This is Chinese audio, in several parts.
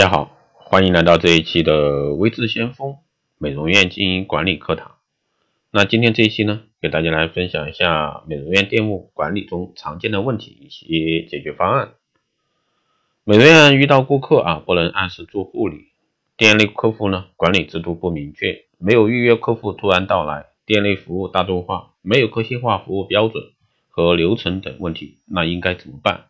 大家好，欢迎来到这一期的微智先锋美容院经营管理课堂。那今天这一期呢，给大家来分享一下美容院店务管理中常见的问题以及解决方案。美容院遇到顾客啊不能按时做护理，店内客户呢管理制度不明确，没有预约客户突然到来，店内服务大众化，没有个性化服务标准和流程等问题，那应该怎么办？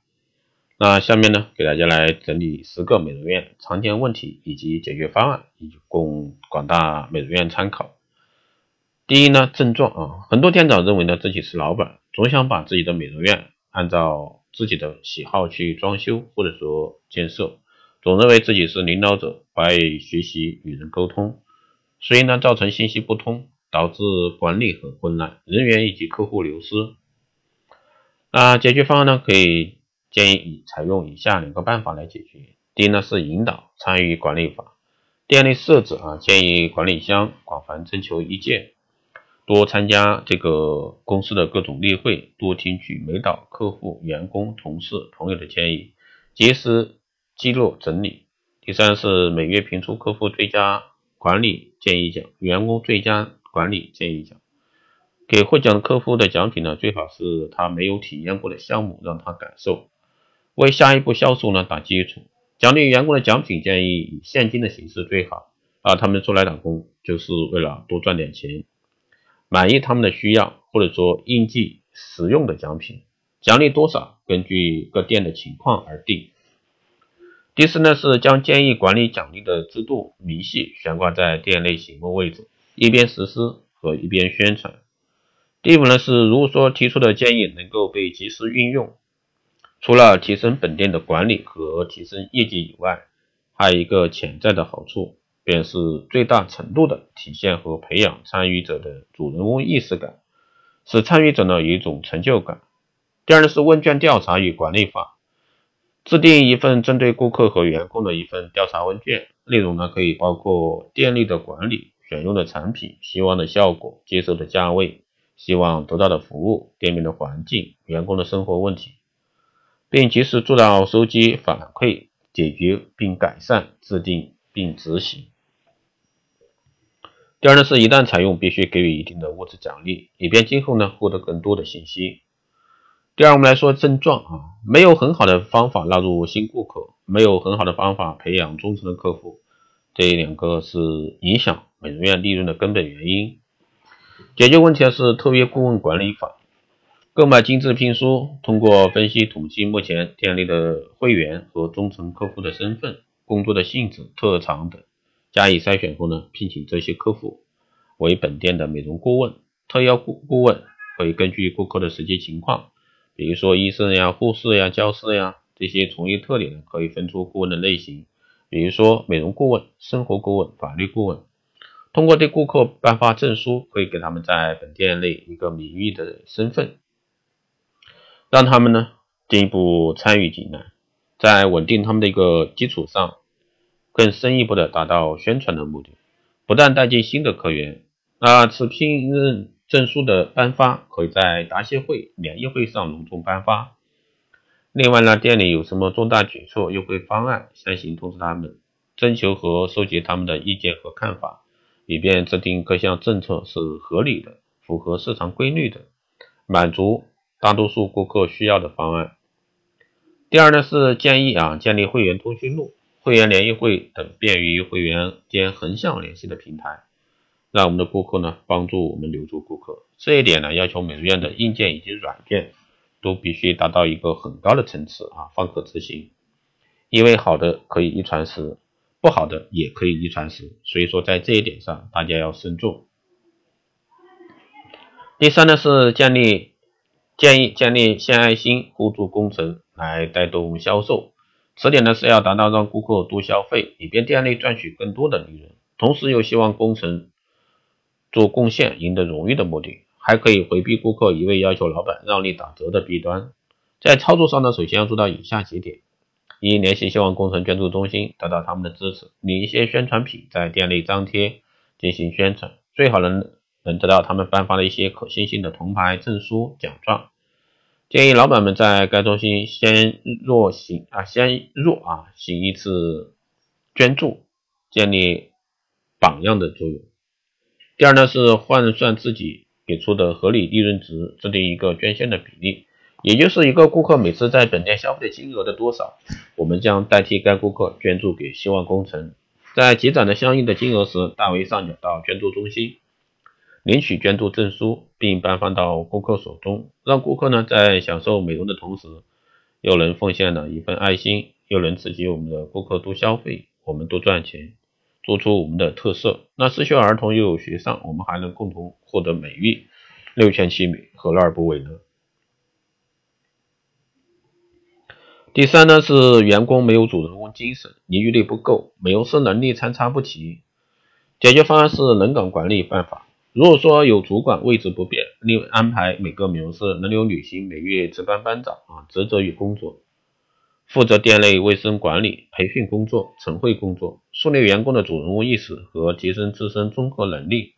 那下面呢，给大家来整理十个美容院常见问题以及解决方案，以供广大美容院参考。第一呢，症状啊，很多店长认为呢自己是老板，总想把自己的美容院按照自己的喜好去装修或者说建设，总认为自己是领导者，不爱学习与人沟通，所以呢造成信息不通，导致管理很混乱，人员以及客户流失。那解决方案呢，可以。建议以采用以下两个办法来解决。第一呢是引导参与管理法，店内设置啊，建议管理箱广泛征求意见，多参加这个公司的各种例会，多听取每导客户、员工、同事、朋友的建议，及时记录整理。第三是每月评出客户最佳管理建议奖、员工最佳管理建议奖。给获奖客户的奖品呢，最好是他没有体验过的项目，让他感受。为下一步销售呢打基础，奖励员工的奖品建议以现金的形式最好啊，他们出来打工就是为了多赚点钱，满意他们的需要，或者说应季实用的奖品，奖励多少根据各店的情况而定。第四呢是将建议管理奖励的制度明细悬挂在店内醒目位置，一边实施和一边宣传。第五呢是如果说提出的建议能够被及时运用。除了提升本店的管理和提升业绩以外，还有一个潜在的好处，便是最大程度的体现和培养参与者的主人翁意识感，使参与者呢有一种成就感。第二呢是问卷调查与管理法，制定一份针对顾客和员工的一份调查问卷，内容呢可以包括店内的管理、选用的产品、希望的效果、接受的价位、希望得到的服务、店面的环境、员工的生活问题。并及时做到收集反馈、解决并改善、制定并执行。第二呢，是一旦采用，必须给予一定的物质奖励，以便今后呢获得更多的信息。第二，我们来说症状啊，没有很好的方法纳入新顾客，没有很好的方法培养忠诚的客户，这两个是影响美容院利润的根本原因。解决问题的是特约顾问管理法。购买精致聘书，通过分析统计目前店内的会员和忠诚客户的身份、工作的性质、特长等，加以筛选后呢，聘请这些客户为本店的美容顾问、特邀顾顾问。可以根据顾客的实际情况，比如说医生呀、护士呀、教师呀这些从业特点，可以分出顾问的类型，比如说美容顾问、生活顾问、法律顾问。通过对顾客颁发证书，可以给他们在本店内一个名誉的身份。让他们呢进一步参与进来，在稳定他们的一个基础上，更深一步的达到宣传的目的，不断带进新的客源。那此聘任证书的颁发，可以在答谢会、联谊会上隆重颁发。另外呢，店里有什么重大举措、优惠方案，先行通知他们，征求和收集他们的意见和看法，以便制定各项政策是合理的、符合市场规律的，满足。大多数顾客需要的方案。第二呢是建议啊建立会员通讯录、会员联谊会等便于会员间横向联系的平台，让我们的顾客呢帮助我们留住顾客。这一点呢要求美容院的硬件以及软件都必须达到一个很高的层次啊方可执行。因为好的可以一传十，不好的也可以一传十，所以说在这一点上大家要慎重。第三呢是建立。建议建立献爱心互助工程来带动销售，此点呢是要达到让顾客多消费，以便店内赚取更多的利润，同时又希望工程做贡献赢得荣誉的目的，还可以回避顾客一味要求老板让利打折的弊端。在操作上呢，首先要做到以下几点：一、联系希望工程捐助中心，得到他们的支持，领一些宣传品在店内张贴进行宣传，最好能。能得到他们颁发的一些可信性的铜牌、证书、奖状。建议老板们在该中心先若行啊，先若啊行一次捐助，建立榜样的作用。第二呢是换算自己给出的合理利润值，制定一个捐献的比例，也就是一个顾客每次在本店消费的金额的多少，我们将代替该顾客捐助给希望工程。在积攒的相应的金额时，大为上缴到捐助中心，领取捐助证书，并颁发到顾客手中，让顾客呢在享受美容的同时，又能奉献了一份爱心，又能刺激我们的顾客多消费，我们多赚钱。做出我们的特色，那失学儿童又有学上，我们还能共同获得美誉，六全其美，何乐而不为呢？第三呢是员工没有主人翁精神，凝聚力不够，美容师能力参差不齐。解决方案是人岗管理办法。如果说有主管位置不变，另安排每个美容师轮流履行每月值班班长啊职责与工作。负责店内卫生管理、培训工作、晨会工作，树立员工的主人翁意识和提升自身综合能力。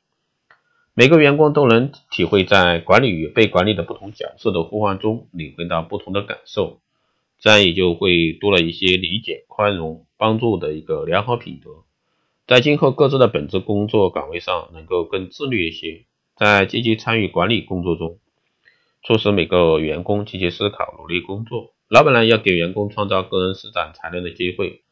每个员工都能体会在管理与被管理的不同角色的互换中，领会到不同的感受，这样也就会多了一些理解、宽容、帮助的一个良好品德。在今后各自的本职工作岗位上，能够更自律一些，在积极参与管理工作中，促使每个员工积极思考、努力工作。老板呢，要给员工创造个人施展才能的机会，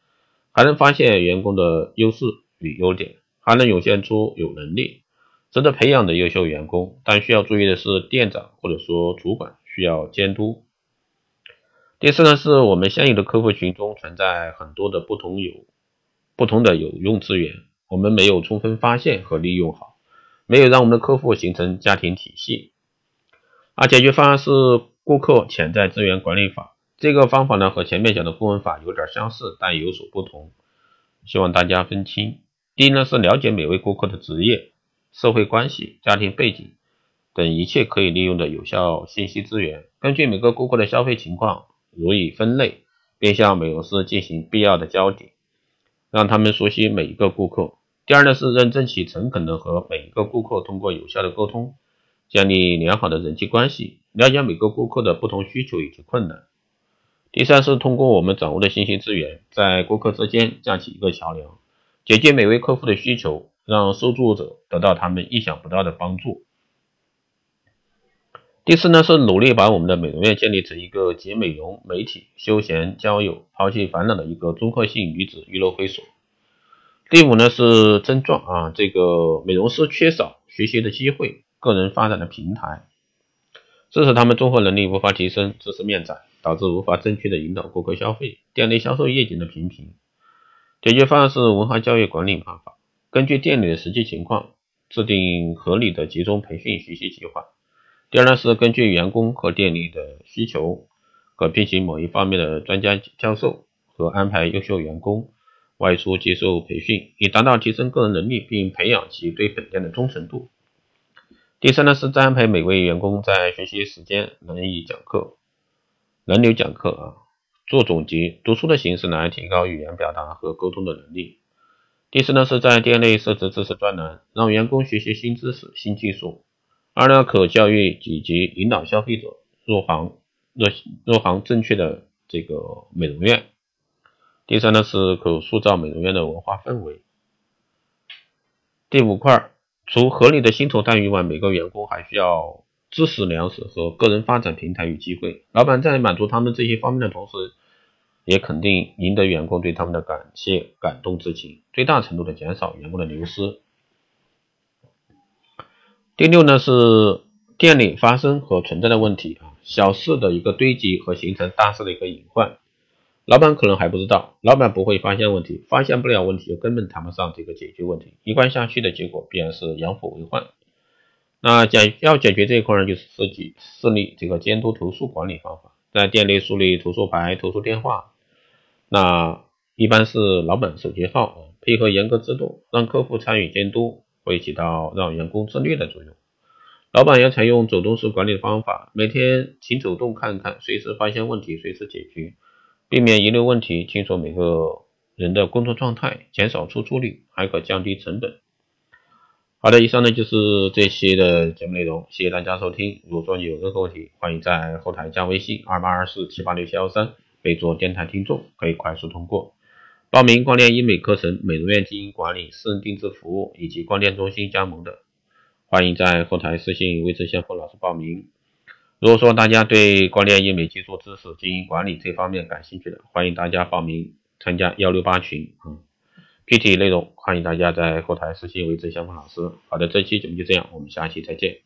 还能发现员工的优势与优点，还能涌现出有能力、值得培养的优秀员工。但需要注意的是，店长或者说主管需要监督。第四呢，是我们现有的客户群中存在很多的不同有不同的有用资源，我们没有充分发现和利用好，没有让我们的客户形成家庭体系。而解决方案是顾客潜在资源管理法。这个方法呢和前面讲的顾问法有点相似，但有所不同，希望大家分清。第一呢是了解每位顾客的职业、社会关系、家庭背景等一切可以利用的有效信息资源，根据每个顾客的消费情况，予以分类，并向美容师进行必要的交底，让他们熟悉每一个顾客。第二呢是认真且诚恳的和每一个顾客通过有效的沟通，建立良好的人际关系，了解每个顾客的不同需求以及困难。第三是通过我们掌握的信息资源，在顾客之间架起一个桥梁，解决每位客户的需求，让受助者得到他们意想不到的帮助。第四呢是努力把我们的美容院建立成一个集美容、媒体、休闲、交友、抛弃烦恼的一个综合性女子娱乐会所。第五呢是症状啊，这个美容师缺少学习的机会、个人发展的平台，致使他们综合能力无法提升，知识面窄。导致无法正确的引导顾客消费，店内销售业绩的平平。解决方案是文化教育管理办法，根据店里的实际情况，制定合理的集中培训学习计划。第二呢是根据员工和店里的需求，可聘请某一方面的专家教授和安排优秀员工外出接受培训，以达到提升个人能力并培养其对本店的忠诚度。第三呢是再安排每位员工在学习时间能以讲课。轮流讲课啊，做总结、读书的形式来提高语言表达和沟通的能力。第四呢，是在店内设置知识专栏，让员工学习新知识、新技术。二呢，可教育以及引导消费者入行、入入行正确的这个美容院。第三呢，是可塑造美容院的文化氛围。第五块，除合理的薪酬待遇外，每个员工还需要。知识粮食和个人发展平台与机会，老板在满足他们这些方面的同时，也肯定赢得员工对他们的感谢、感动之情，最大程度的减少员工的流失。第六呢是店里发生和存在的问题啊，小事的一个堆积和形成大事的一个隐患，老板可能还不知道，老板不会发现问题，发现不了问题就根本谈不上这个解决问题，一贯下去的结果必然是养虎为患。那解要解决这一块呢，就是设计设立这个监督投诉管理方法，在店内树立投诉牌、投诉电话。那一般是老板手机号啊，配合严格制度，让客户参与监督，会起到让员工自律的作用。老板要采用走动式管理的方法，每天勤走动看看，随时发现问题，随时解决，避免遗留问题，清楚每个人的工作状态，减少出错率，还可降低成本。好的，以上呢就是这些的节目内容，谢谢大家收听。如果说你有任何问题，欢迎在后台加微信二八二四七八六七幺三，备注电台听众，可以快速通过。报名光电医美课程、美容院经营管理、私人定制服务以及光电中心加盟的，欢迎在后台私信魏志先锋老师报名。如果说大家对光电医美技术知识、经营管理这方面感兴趣的，欢迎大家报名参加幺六八群啊。具体内容欢迎大家在后台私信魏志先锋老师。好的，这期节目就这样，我们下期再见。